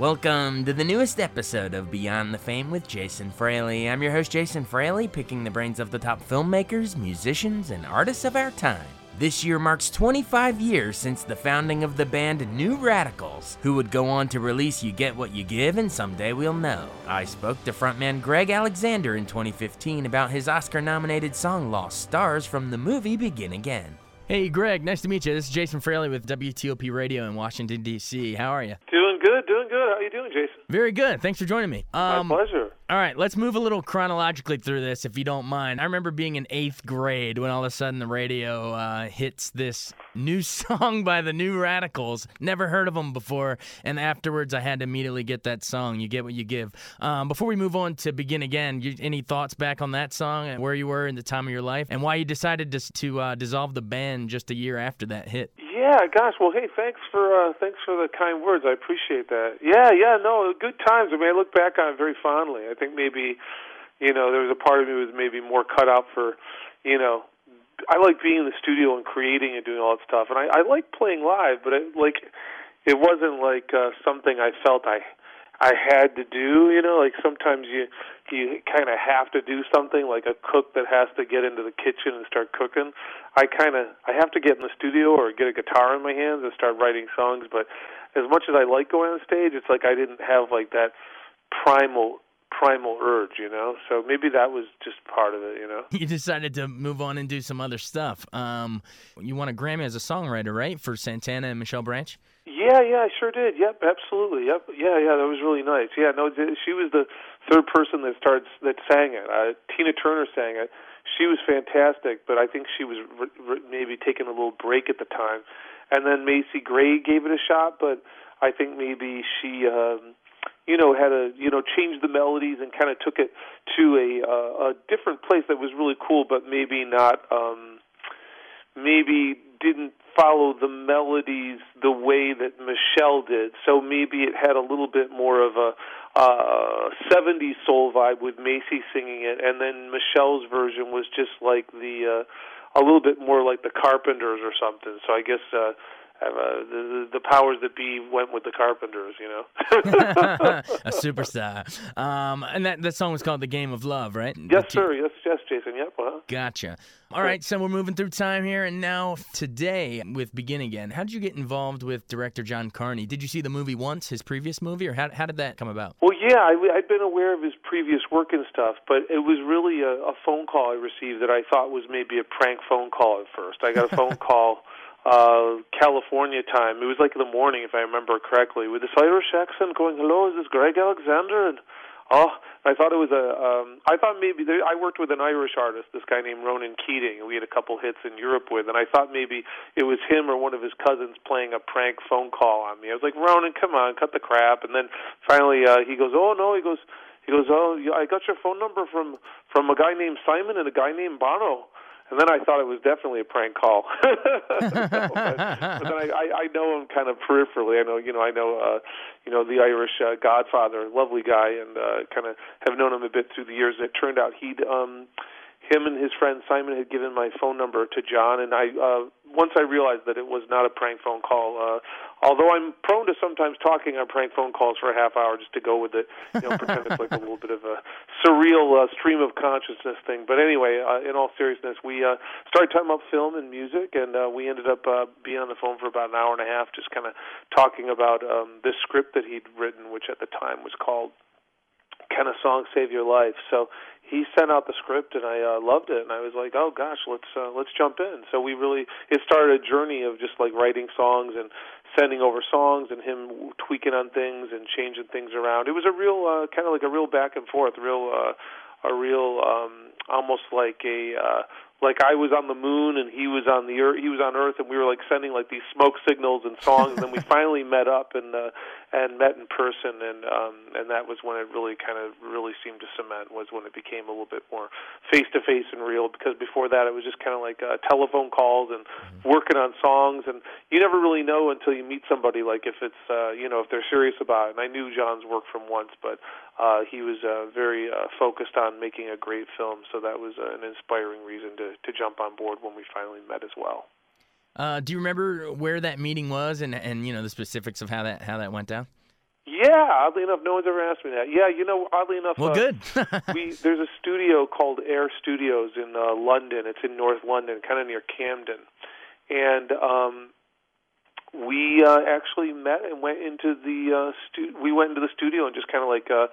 Welcome to the newest episode of Beyond the Fame with Jason Fraley. I'm your host, Jason Fraley, picking the brains of the top filmmakers, musicians, and artists of our time. This year marks 25 years since the founding of the band New Radicals, who would go on to release You Get What You Give and Someday We'll Know. I spoke to frontman Greg Alexander in 2015 about his Oscar nominated song Lost Stars from the movie Begin Again. Hey, Greg, nice to meet you. This is Jason Fraley with WTOP Radio in Washington, D.C. How are you? Doing good, doing good. How are you doing, Jason? Very good. Thanks for joining me. Um, My pleasure. All right, let's move a little chronologically through this, if you don't mind. I remember being in eighth grade when all of a sudden the radio uh, hits this new song by the New Radicals. Never heard of them before, and afterwards I had to immediately get that song. You get what you give. Um, before we move on to begin again, you, any thoughts back on that song and where you were in the time of your life, and why you decided to, to uh, dissolve the band just a year after that hit? Yeah, gosh. Well, hey, thanks for uh, thanks for the kind words. I appreciate that. Yeah, yeah. No, good times. I mean, I look back on it very fondly. I think maybe, you know, there was a part of me was maybe more cut out for, you know, I like being in the studio and creating and doing all that stuff, and I, I like playing live, but it, like, it wasn't like uh, something I felt I I had to do. You know, like sometimes you you kind of have to do something, like a cook that has to get into the kitchen and start cooking. I kind of I have to get in the studio or get a guitar in my hands and start writing songs. But as much as I like going on stage, it's like I didn't have like that primal primal urge, you know. So maybe that was just part of it, you know. You decided to move on and do some other stuff. Um, you won a Grammy as a songwriter, right, for Santana and Michelle Branch? Yeah, yeah, I sure did. Yep, absolutely. Yep, yeah, yeah. That was really nice. Yeah, no, she was the third person that starts that sang it. Uh, Tina Turner sang it. She was fantastic, but I think she was re- re- maybe taking a little break at the time. And then Macy Gray gave it a shot, but I think maybe she. Um, you know, had a you know changed the melodies and kind of took it to a uh, a different place that was really cool, but maybe not um, maybe didn't follow the melodies the way that Michelle did. So maybe it had a little bit more of a uh 70s soul vibe with Macy singing it and then Michelle's version was just like the uh a little bit more like the Carpenters or something. So I guess uh uh, the, the powers that be went with the Carpenters, you know. a superstar. Um, and that that song was called "The Game of Love," right? Yes, sir. Yes, yes, Jason. Yep. Uh-huh. Gotcha. All right, so we're moving through time here, and now today with Begin Again. How did you get involved with director John Carney? Did you see the movie once, his previous movie, or how how did that come about? Well, yeah, I, I'd been aware of his previous work and stuff, but it was really a, a phone call I received that I thought was maybe a prank phone call at first. I got a phone call uh California time. It was like in the morning, if I remember correctly, with this Irish accent going, "Hello, is this Greg Alexander?" And oh, I thought it was a. Um, I thought maybe I worked with an Irish artist, this guy named Ronan Keating, we had a couple hits in Europe with. And I thought maybe it was him or one of his cousins playing a prank phone call on me. I was like, Ronan, come on, cut the crap. And then finally, uh, he goes, Oh no, he goes. He goes, oh, I got your phone number from from a guy named Simon and a guy named Bono and then I thought it was definitely a prank call. so, but, but then I, I, I know him kind of peripherally. I know, you know, I know, uh, you know, the Irish uh, Godfather, lovely guy, and uh, kind of have known him a bit through the years. It turned out he'd um, him and his friend Simon had given my phone number to John, and I uh, once I realized that it was not a prank phone call. Uh, although I'm prone to sometimes talking on prank phone calls for a half hour just to go with it, you know, pretend it's like a little bit of a surreal uh, stream of consciousness thing. But anyway, uh, in all seriousness, we uh, started talking about film and music, and uh, we ended up uh, being on the phone for about an hour and a half, just kind of talking about um, this script that he'd written, which at the time was called can a song save your life? So he sent out the script and I uh, loved it and I was like, oh gosh, let's uh, let's jump in. So we really it started a journey of just like writing songs and sending over songs and him tweaking on things and changing things around. It was a real uh, kind of like a real back and forth, real uh, a real um, almost like a uh, like I was on the moon and he was on the earth, he was on Earth, and we were like sending like these smoke signals and songs, and then we finally met up and uh, and met in person, and um, and that was when it really kind of really seemed to cement was when it became a little bit more face to face and real. Because before that, it was just kind of like uh, telephone calls and mm-hmm. working on songs, and you never really know until you meet somebody, like if it's uh, you know if they're serious about it. And I knew John's work from once, but uh, he was uh, very uh, focused on making a great film, so that was uh, an inspiring reason to to jump on board when we finally met as well. Uh, do you remember where that meeting was, and and you know the specifics of how that how that went down? Yeah, oddly enough, no one's ever asked me that. Yeah, you know, oddly enough, well, uh, good. we there's a studio called Air Studios in uh, London. It's in North London, kind of near Camden, and um, we uh, actually met and went into the uh, stu- we went into the studio and just kind of like uh,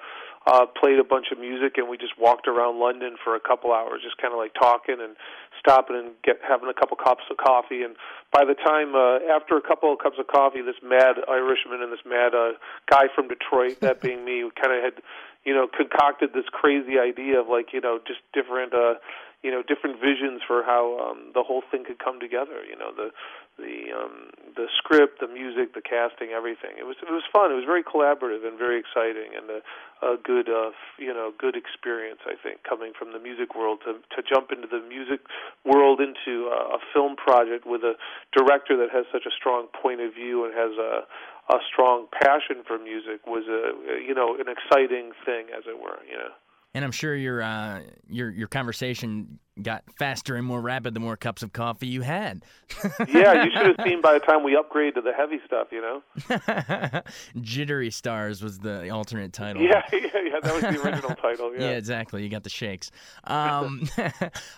uh, played a bunch of music and we just walked around London for a couple hours, just kind of like talking and stopping and get having a couple cups of coffee. And by the time uh, after a couple of cups of coffee, this mad Irishman and this mad uh, guy from Detroit, that being me, kind of had you know concocted this crazy idea of like you know just different. uh you know different visions for how um, the whole thing could come together. You know the the um, the script, the music, the casting, everything. It was it was fun. It was very collaborative and very exciting, and a, a good uh, you know good experience. I think coming from the music world to to jump into the music world into a, a film project with a director that has such a strong point of view and has a a strong passion for music was a you know an exciting thing as it were. You know and I'm sure your uh, your your conversation got faster and more rapid the more cups of coffee you had. yeah, you should have seen by the time we upgraded to the heavy stuff, you know. Jittery Stars was the alternate title. Yeah, yeah, yeah, that was the original title. Yeah. yeah, exactly. You got the shakes. Um,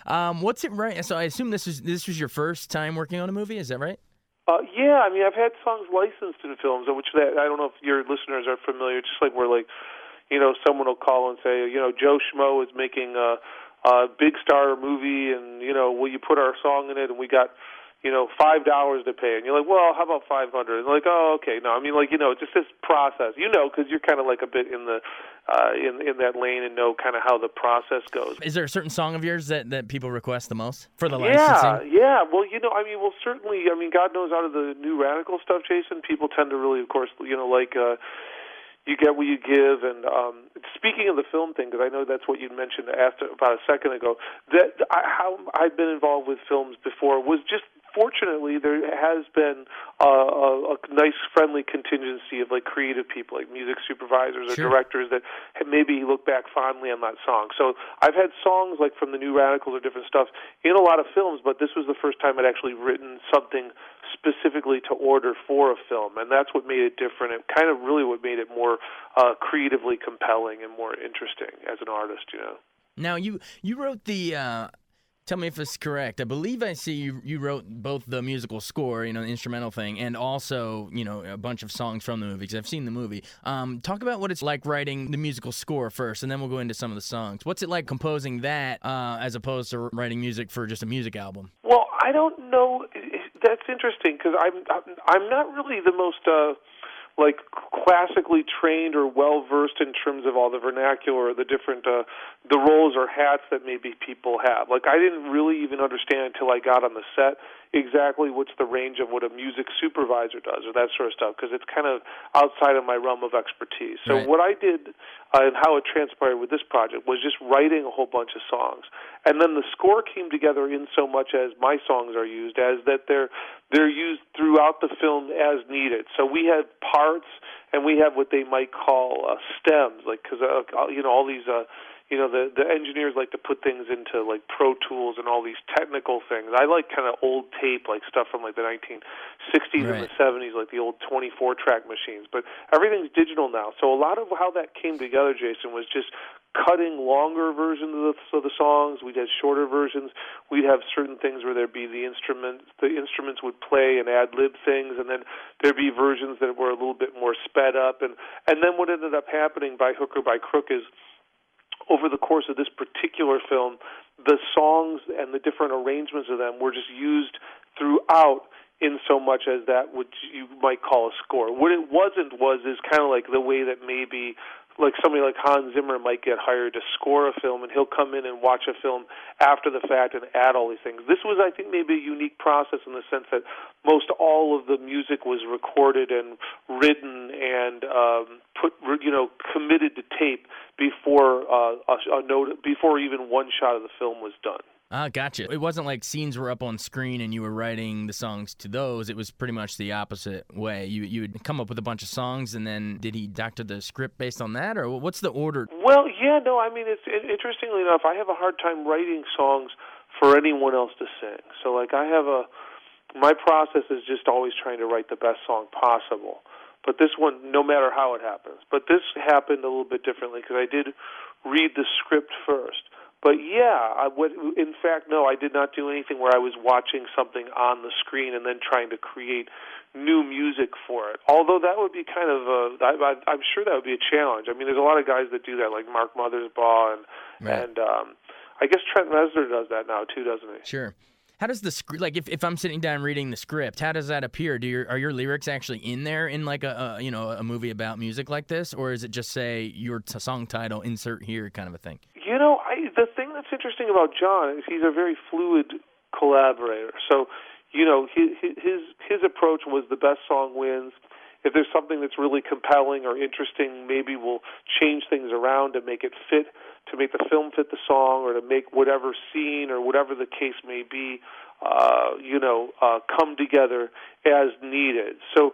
um, what's it right? So I assume this was this was your first time working on a movie. Is that right? Uh, yeah, I mean, I've had songs licensed in films, which that I don't know if your listeners are familiar. Just like we're like you know, someone will call and say, you know, Joe Schmo is making a, a big star movie, and you know, will you put our song in it? And we got, you know, five dollars to pay, and you're like, well, how about five hundred? And like, oh, okay, no, I mean, like, you know, it's just this process, you know, because you're kind of like a bit in the, uh, in in that lane and know kind of how the process goes. Is there a certain song of yours that that people request the most for the yeah, licensing? Yeah, well, you know, I mean, well, certainly, I mean, God knows out of the new radical stuff, Jason, people tend to really, of course, you know, like. uh you get what you give. And um, speaking of the film thing, because I know that's what you mentioned asked about a second ago, that I, how I've been involved with films before was just fortunately, there has been uh, a, a nice, friendly contingency of like creative people, like music supervisors or sure. directors that maybe look back fondly on that song. So I've had songs like from the New Radicals or different stuff in a lot of films, but this was the first time I'd actually written something specifically to order for a film, and that's what made it different. and kind of really what made it more uh, creatively compelling and more interesting as an artist, you know. Now you you wrote the uh, Tell me if it's correct. I believe I see you, you wrote both the musical score, you know, the instrumental thing, and also, you know, a bunch of songs from the movie because I've seen the movie. Um, talk about what it's like writing the musical score first, and then we'll go into some of the songs. What's it like composing that uh, as opposed to writing music for just a music album? Well, I don't know. That's interesting because I'm I'm not really the most. Uh, like classically trained or well versed in terms of all the vernacular the different uh, the roles or hats that maybe people have. Like I didn't really even understand until I got on the set exactly what's the range of what a music supervisor does or that sort of stuff because it's kind of outside of my realm of expertise. So right. what I did uh, and how it transpired with this project was just writing a whole bunch of songs, and then the score came together in so much as my songs are used as that they're they're used throughout the film as needed. So we have parts and we have what they might call uh, stems, like because uh, you know all these. Uh, you know the the engineers like to put things into like pro tools and all these technical things. I like kind of old tape like stuff from like the 1960s right. and the 70s like the old 24 track machines but everything's digital now. So a lot of how that came together jason was just cutting longer versions of the, of the songs. We'd have shorter versions. We'd have certain things where there'd be the instruments the instruments would play and ad lib things and then there'd be versions that were a little bit more sped up. And and then what ended up happening by hook or by crook is over the course of this particular film, the songs and the different arrangements of them were just used throughout in so much as that which you might call a score. What it wasn't was is kind of like the way that maybe like somebody like Hans Zimmer might get hired to score a film, and he'll come in and watch a film after the fact and add all these things. This was, I think, maybe a unique process in the sense that most all of the music was recorded and written and um, put, you know, committed to tape before uh, a, a note, before even one shot of the film was done. Ah, gotcha. It wasn't like scenes were up on screen and you were writing the songs to those. It was pretty much the opposite way. You you would come up with a bunch of songs and then did he doctor the script based on that, or what's the order? Well, yeah, no. I mean, it's it, interestingly enough, I have a hard time writing songs for anyone else to sing. So, like, I have a my process is just always trying to write the best song possible. But this one, no matter how it happens. But this happened a little bit differently because I did read the script first. But yeah, I would. In fact, no, I did not do anything where I was watching something on the screen and then trying to create new music for it. Although that would be kind of a, I, I, I'm sure that would be a challenge. I mean, there's a lot of guys that do that, like Mark Mothersbaugh and right. and um, I guess Trent Reznor does that now too, doesn't he? Sure. How does the script like if, if I'm sitting down reading the script, how does that appear? Do your are your lyrics actually in there in like a, a you know a movie about music like this, or is it just say your t- song title insert here kind of a thing? Know, I, the thing that's interesting about John is he's a very fluid collaborator. So, you know, his his his approach was the best song wins. If there's something that's really compelling or interesting, maybe we'll change things around to make it fit, to make the film fit the song, or to make whatever scene or whatever the case may be, uh, you know, uh, come together as needed. So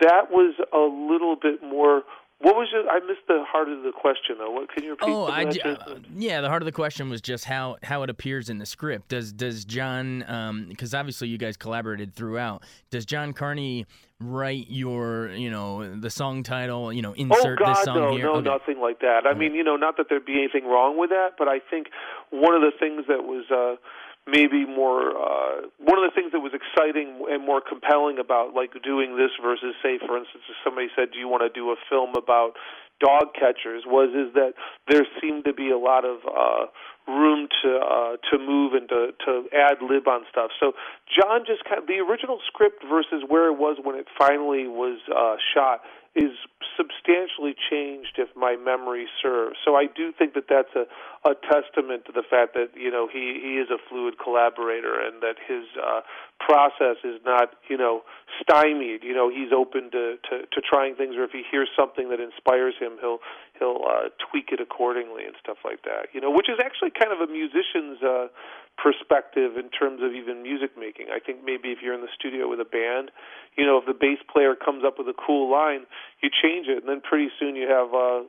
that was a little bit more what was it? I missed the heart of the question though. What can you repeat? Oh, I uh, yeah. The heart of the question was just how how it appears in the script. Does does John? Because um, obviously you guys collaborated throughout. Does John Carney write your you know the song title? You know, insert oh, God, this song here? no, here. No, okay. nothing like that. I mean, you know, not that there'd be anything wrong with that, but I think one of the things that was. Uh, maybe more uh, one of the things that was exciting and more compelling about like doing this versus say for instance if somebody said do you want to do a film about dog catchers? was is that there seemed to be a lot of uh room to uh to move and to to ad lib on stuff. So john just kind of the original script versus where it was when it finally was uh shot is substantially changed if my memory serves. So I do think that that's a, a testament to the fact that you know he he is a fluid collaborator and that his uh, process is not you know stymied. You know he's open to, to to trying things, or if he hears something that inspires him, he'll he'll uh, tweak it accordingly and stuff like that. You know, which is actually kind of a musician's uh, perspective in terms of even music making. I think maybe if you're in the studio with a band, you know, if the bass player comes up with a cool line, you change it, and then pretty soon you have. Uh,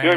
You know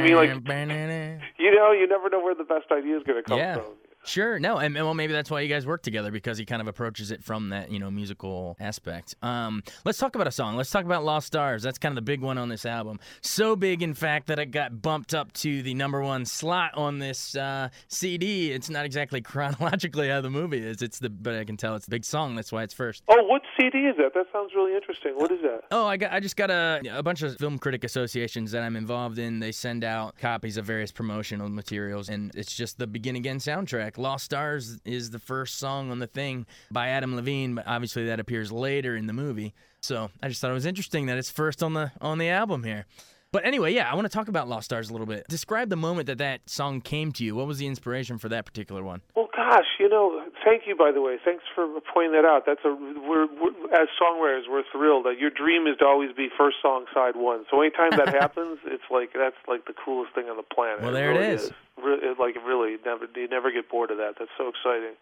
you know, you never know where the best idea is going to come yeah. from. Sure. No, and, and, well, maybe that's why you guys work together because he kind of approaches it from that you know musical aspect. Um, let's talk about a song. Let's talk about Lost Stars. That's kind of the big one on this album. So big, in fact, that it got bumped up to the number one slot on this uh, CD. It's not exactly chronologically how the movie is. It's the, but I can tell it's the big song. That's why it's first. Oh, what CD is that? That sounds really interesting. What is that? Oh, I got. I just got a a bunch of film critic associations that I'm involved in. They send out copies of various promotional materials, and it's just the Begin Again soundtrack track. Lost Stars is the first song on the thing by Adam Levine, but obviously that appears later in the movie. So I just thought it was interesting that it's first on the on the album here. But anyway, yeah, I want to talk about Lost Stars a little bit. Describe the moment that that song came to you. What was the inspiration for that particular one? Well, gosh, you know, thank you by the way. Thanks for pointing that out. That's a we're, we're as songwriters, we're thrilled. that Your dream is to always be first song side one. So anytime that happens, it's like that's like the coolest thing on the planet. Well, there it, really is. is. Re- like really, never you never get bored of that. That's so exciting.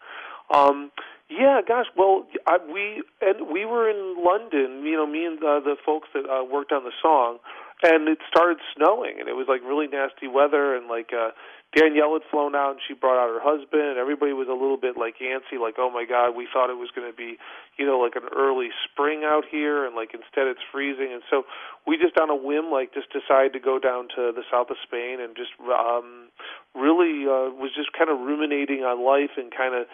Um, yeah, gosh. Well, I, we and we were in London. You know, me and uh, the folks that uh, worked on the song and it started snowing and it was like really nasty weather and like uh Danielle had flown out and she brought out her husband and everybody was a little bit like antsy like oh my god we thought it was to be you know like an early spring out here and like instead it's freezing and so we just on a whim like just decided to go down to the south of Spain and just um really uh was just kind of ruminating on life and kind of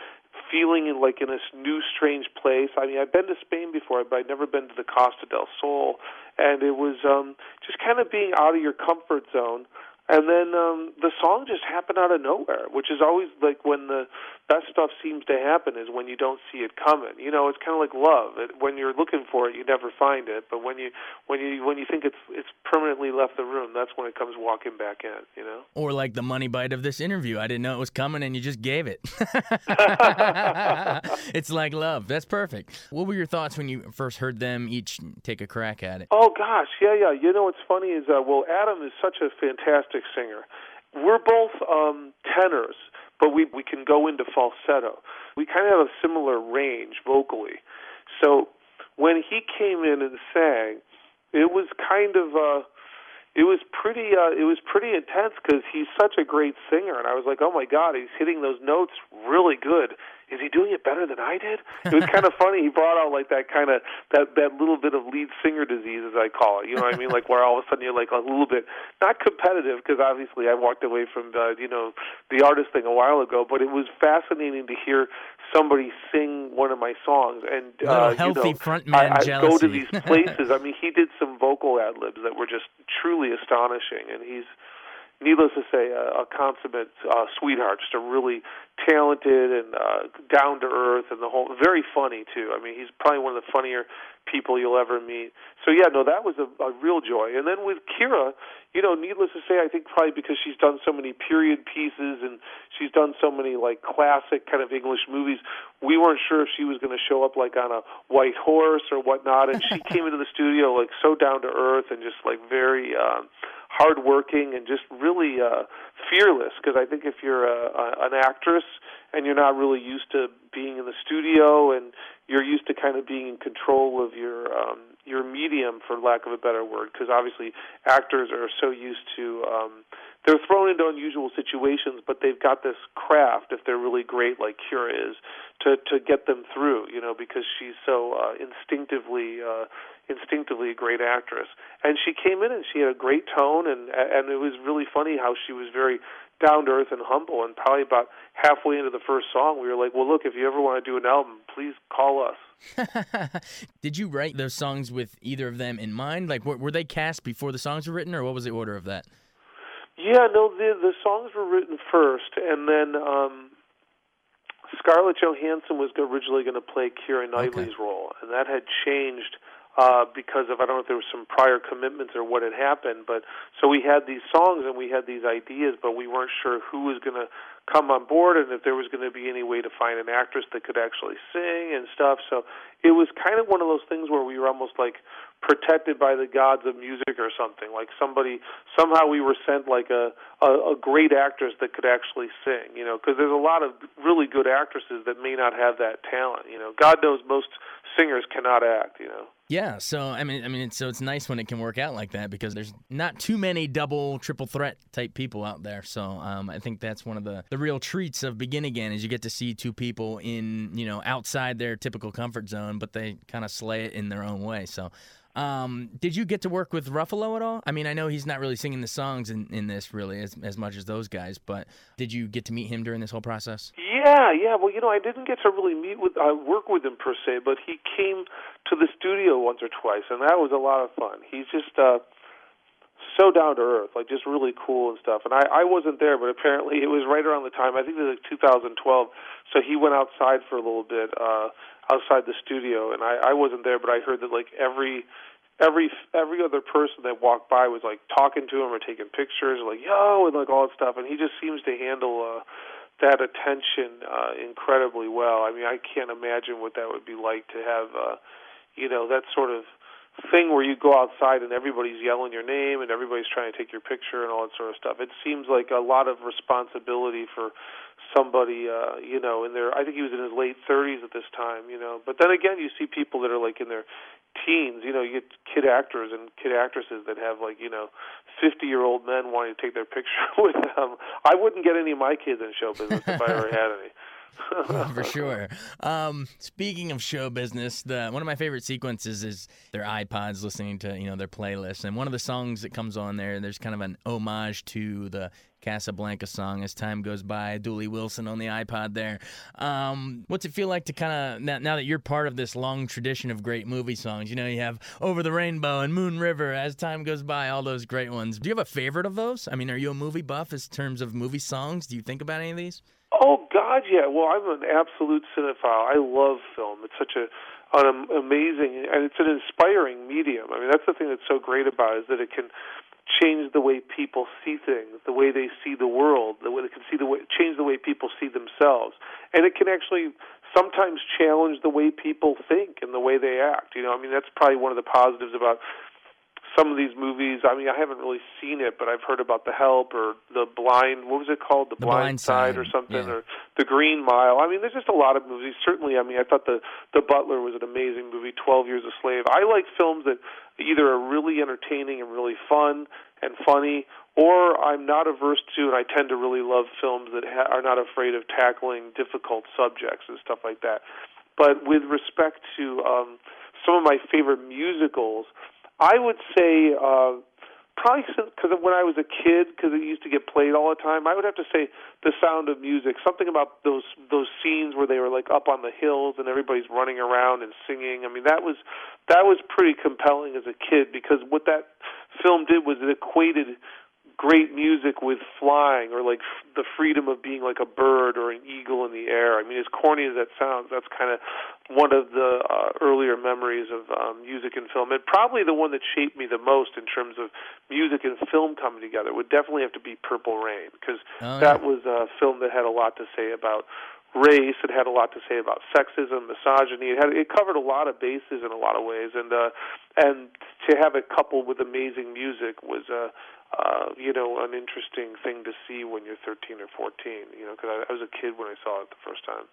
feeling in like in this new strange place. I mean, I've been to Spain before, but I'd never been to the Costa del Sol, and it was um, just kind of being out of your comfort zone and then um, the song just happened out of nowhere, which is always like when the best stuff seems to happen is when you don't see it coming. You know, it's kind of like love. It, when you're looking for it, you never find it, but when you when you when you think it's it's permanently left the room, that's when it comes walking back in. You know. Or like the money bite of this interview, I didn't know it was coming, and you just gave it. it's like love. That's perfect. What were your thoughts when you first heard them each take a crack at it? Oh gosh, yeah, yeah. You know what's funny is uh, well, Adam is such a fantastic fantastic singer. We're both um, tenors, but we we can go into falsetto. We kind of have a similar range vocally. So when he came in and sang, it was kind of uh, it was pretty uh, it was pretty intense because he's such a great singer, and I was like, oh my god, he's hitting those notes really good is he doing it better than I did? It was kind of funny. He brought out like that kind of that that little bit of lead singer disease, as I call it. You know what I mean? Like where all of a sudden you're like a little bit not competitive because obviously I walked away from the you know the artist thing a while ago, but it was fascinating to hear somebody sing one of my songs and uh, healthy you know, frontman I, I jealousy. go to these places. I mean, he did some vocal ad libs that were just truly astonishing, and he's needless to say, a, a consummate uh, sweetheart, just a really talented and uh, down to earth, and the whole very funny too. I mean, he's probably one of the funnier people you'll ever meet. So yeah, no, that was a, a real joy. And then with Keira, you know, needless to say, I think probably because she's done so many period pieces and she's done so many like classic kind of English movies, we weren't sure if she was going to show up like on a white horse or whatnot. And she came into the studio like so down to earth and just like very. Um, hardworking and just really uh, fearless. Because I think if you're a, a, an actress and you're not really used to being in the studio and you're used to kind of being in control of your um, your medium, for lack of a better word, because obviously actors are so used to um, they're thrown into unusual situations, but they've got this craft if they're really great, like Keira is, to to get them through. You know, because she's so uh, instinctively. Uh, instinctively a great actress. And she came in and she had a great tone, and and it was really funny how she was very down to earth and humble. And probably about halfway into the first song, we were like, "Well, look, if you ever want to do an album, please call us." Did you write those songs with either of them in mind? Like, were, were they cast before the songs were written, or what was the order of that? Yeah, no, the the songs were written first, and then um, Scarlett Johansson was originally going to play Keira Knightley's okay. role, and that had changed uh, because of I don't know if there was some prior commitments or what had happened, but so we had these songs and we had these ideas, but we weren't sure who was going to come on board and if there was going to be any way to find an actress that could actually sing and stuff. So it was kind of one of those things where we were almost like protected by the gods of music or something. Like somebody somehow we were sent like a a, a great actress that could actually sing. You know, because there's a lot of really good actresses that may not have that talent. You know, God knows most singers cannot act. You know. Yeah, so I mean, I mean, so it's nice when it can work out like that because there's not too many double, triple threat type people out there. So um, I think that's one of the the real treats of Begin Again is you get to see two people in you know outside their typical comfort zone, but they kind of slay it in their own way. So um, did you get to work with Ruffalo at all? I mean, I know he's not really singing the songs in, in this really as, as much as those guys, but did you get to meet him during this whole process? Yeah, yeah. Well, you know, I didn't get to really meet with, uh, work with him per se, but he came to the studio once or twice, and that was a lot of fun. He's just uh, so down to earth, like just really cool and stuff. And I, I wasn't there, but apparently it was right around the time. I think it was like 2012. So he went outside for a little bit. Uh, outside the studio, and I, I wasn't there, but I heard that like every every every other person that walked by was like talking to him or taking pictures, like yo, and like all that stuff, and he just seems to handle uh, that attention uh, incredibly well. I mean, I can't imagine what that would be like to have, uh, you know, that sort of thing where you go outside and everybody's yelling your name and everybody's trying to take your picture and all that sort of stuff. It seems like a lot of responsibility for somebody uh you know in their I think he was in his late 30s at this time, you know. But then again, you see people that are like in their teens, you know, you get kid actors and kid actresses that have like, you know, 50-year-old men wanting to take their picture with them. I wouldn't get any of my kids in show business if I ever had any. For sure. Um, speaking of show business, the one of my favorite sequences is their iPods listening to you know their playlists, and one of the songs that comes on there, there's kind of an homage to the Casablanca song as time goes by. Dooley Wilson on the iPod there. Um, what's it feel like to kind of now, now, that you're part of this long tradition of great movie songs? You know, you have Over the Rainbow and Moon River. As time goes by, all those great ones. Do you have a favorite of those? I mean, are you a movie buff in terms of movie songs? Do you think about any of these? God, yeah. Well, I'm an absolute cinephile. I love film. It's such a an amazing and it's an inspiring medium. I mean, that's the thing that's so great about it is that it can change the way people see things, the way they see the world, the way they can see the way change the way people see themselves, and it can actually sometimes challenge the way people think and the way they act. You know, I mean that's probably one of the positives about some of these movies. I mean, I haven't really seen it, but I've heard about The Help or The Blind. What was it called? The, the Blind, Blind Side, or something, yeah. or The Green Mile. I mean, there's just a lot of movies. Certainly, I mean, I thought the The Butler was an amazing movie. Twelve Years a Slave. I like films that either are really entertaining and really fun and funny, or I'm not averse to, and I tend to really love films that ha- are not afraid of tackling difficult subjects and stuff like that. But with respect to um, some of my favorite musicals, I would say uh, probably because when I was a kid, because it used to get played all the time. I would have to say The Sound of Music. Something about those those scenes where they were like up on the hills and everybody's running around and singing. I mean, that was that was pretty compelling as a kid because what that film did was it equated great music with flying or like f- the freedom of being like a bird or an eagle in the air. I mean, as corny as that sounds, that's kind of one of the uh, earlier memories of um, music and film, and probably the one that shaped me the most in terms of music and film coming together would definitely have to be Purple Rain because Oh, that yeah. was a film that had a lot to say about race. It had a lot to say about sexism, misogyny. It had it covered a lot of bases in a lot of ways, and uh, and to have it coupled with amazing music was uh, uh, you know an interesting thing to see when you're 13 or 14. You know, because I, I was a kid when I saw it the first time.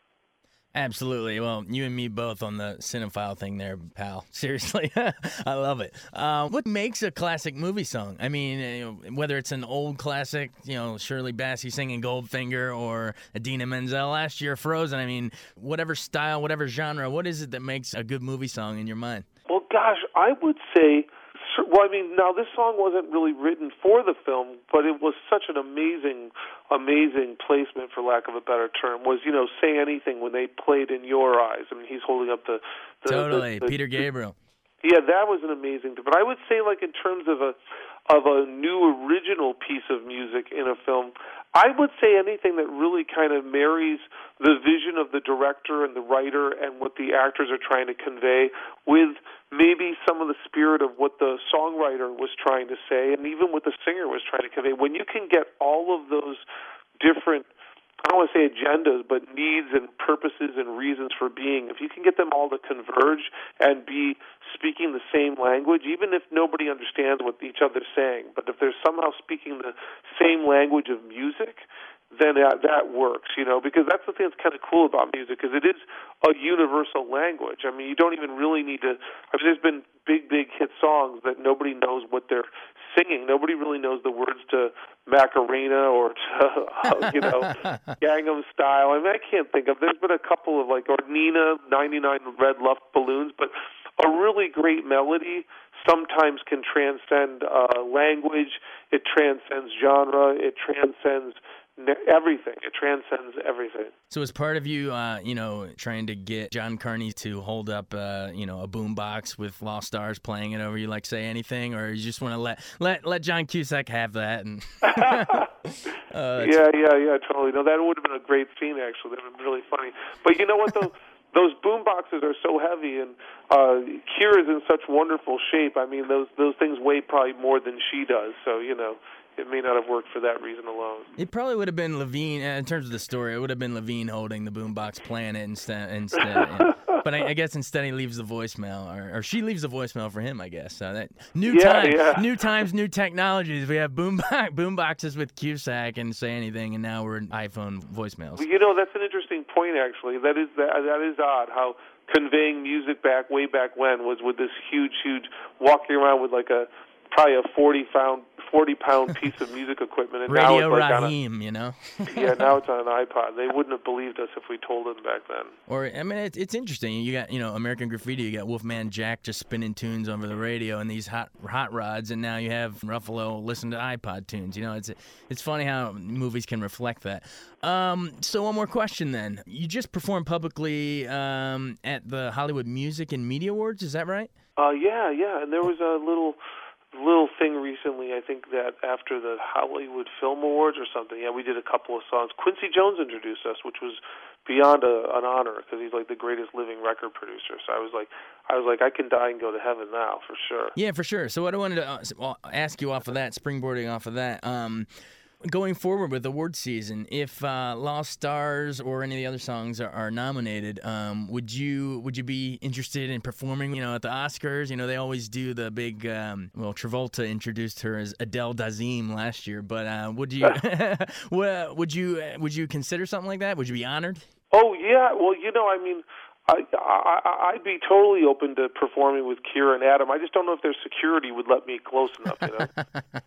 Absolutely. Well, you and me both on the cinephile thing there, pal. Seriously, I love it. Uh, what makes a classic movie song? I mean, you know, whether it's an old classic, you know, Shirley Bassey singing Goldfinger or Idina Menzel last year, Frozen. I mean, whatever style, whatever genre, what is it that makes a good movie song in your mind? Well, gosh, I would say. Well, I mean, now this song wasn't really written for the film, but it was such an amazing, amazing placement, for lack of a better term. Was you know, say anything when they played in your eyes. I mean, he's holding up the, the totally, the, the, Peter Gabriel. Yeah, that was an amazing. But I would say, like in terms of a of a new original piece of music in a film, I would say anything that really kind of marries the vision of the director and the writer and what the actors are trying to convey with maybe some of the spirit of what the songwriter was trying to say and even what the singer was trying to convey. When you can get all of those different I don't want to say agendas, but needs and purposes and reasons for being. If you can get them all to converge and be speaking the same language, even if nobody understands what each other's saying, but if they're somehow speaking the same language of music, then that, that works, you know, because that's the thing that's kind of cool about music, because it is a universal language. I mean, you don't even really need to. I mean, there's been big, big hit songs that nobody knows what they're singing. Nobody really knows the words to Macarena or to, uh, you know, Gangnam Style. I mean, I can't think of. There's been a couple of like, or Nena, 99 Red Luft Balloons, but a really great melody sometimes can transcend uh, language. It transcends genre. It transcends everything. It transcends everything. So, as part of you, uh, you know, trying to get John Carney to hold up, uh, you know, a boombox with Lost Stars playing it over you, like say anything, or you just want to let let let John Cusack have that? And uh, yeah, yeah, yeah, totally. No, that would have been a great scene. Actually, that would have been really funny. But you know what though? those boom boxes are so heavy, and uh, Keira's in such wonderful shape. I mean, those those things weigh probably more than she does. So you know, it may not have worked for that reason alone. It probably would have been Levine, uh, in terms of the story, it would have been Levine holding the boombox playing it instead. instead. But I, I, guess instead he leaves the voicemail, or, or she leaves the voicemail for him, I guess. So that new yeah, time, yeah. new times, new technologies. We have boom boom boxes with Cusack and say anything, and now we're in iPhone voicemails. You know, that's an interesting point. Actually, that is that, that is odd how conveying music back way back when was with this huge, huge walking around with like a probably a 40 pound forty pound piece of music equipment, and Radio now it's like Raheem, on a, you know. yeah, now it's on an iPod. They wouldn't have believed us if we told them back then. Or I mean, it's, it's interesting. You got you know American Graffiti. You got Wolfman Jack just spinning tunes over the radio and these hot hot rods, and now you have Ruffalo listen to iPod tunes. You know, it's it's funny how movies can reflect that. Um, so one more question then. You just performed publicly um, at the Hollywood Music and Media Awards. Is that right? Uh, yeah, yeah, and there was a little little thing recently. I think that after the Hollywood Film Awards or something, yeah, we did a couple of songs. Quincy Jones introduced us, which was beyond a, an honor because he's like the greatest living record producer. So I was like, I was like, I can die and go to heaven now for sure. Yeah, for sure. So what I wanted to uh, ask you off of that, springboarding off of that. Um, going forward with award season, if uh, Lost Stars or any of the other songs are, are nominated, um, would you would you be interested in performing? You know, at the Oscars, you know they always do the big. Um, well, Travolta introduced her as Adele Dazeem last year, but uh, would you would you would you consider something like that? Would you be honored? Oh yeah, well you know I mean I, I I'd be totally open to performing with Keira and Adam. I just don't know if their security would let me close enough. You know?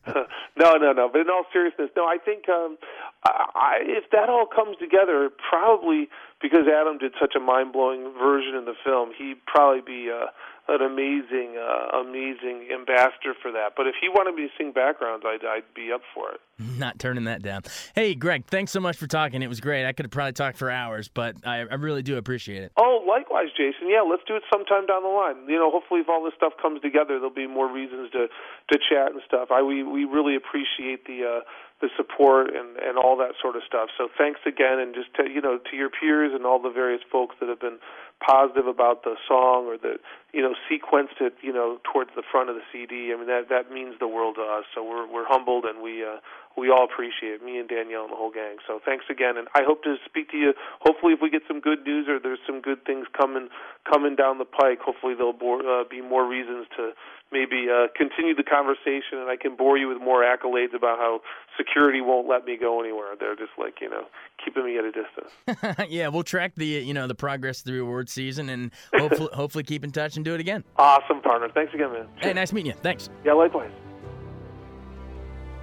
no, no, no. But in all seriousness, no. I think um, I, I, if that all comes together, probably because Adam did such a mind blowing version in the film, he'd probably be. Uh, an amazing, uh, amazing ambassador for that. But if he wanted me to sing backgrounds, I'd, I'd be up for it. Not turning that down. Hey, Greg, thanks so much for talking. It was great. I could have probably talked for hours, but I, I really do appreciate it. Oh, likewise, Jason. Yeah, let's do it sometime down the line. You know, hopefully, if all this stuff comes together, there'll be more reasons to to chat and stuff. I we we really appreciate the. Uh, the support and and all that sort of stuff. So thanks again, and just to you know to your peers and all the various folks that have been positive about the song or that you know sequenced it you know towards the front of the CD. I mean that that means the world to us. So we're we're humbled and we uh, we all appreciate it, me and Danielle and the whole gang. So thanks again, and I hope to speak to you. Hopefully, if we get some good news or there's some good things coming coming down the pike, hopefully there'll uh, be more reasons to maybe uh, continue the conversation, and I can bore you with more accolades about how security won't let me go anywhere. They're just like you know keeping me at a distance. yeah, we'll track the you know the progress through award season, and hopefully hopefully keep in touch and do it again. Awesome, partner. Thanks again, man. Hey, nice meeting you. Thanks. Yeah, likewise.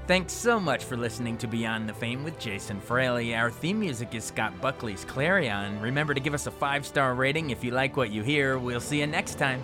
Thanks so much for listening to Beyond the Fame with Jason Fraley. Our theme music is Scott Buckley's Clarion. Remember to give us a five star rating if you like what you hear. We'll see you next time.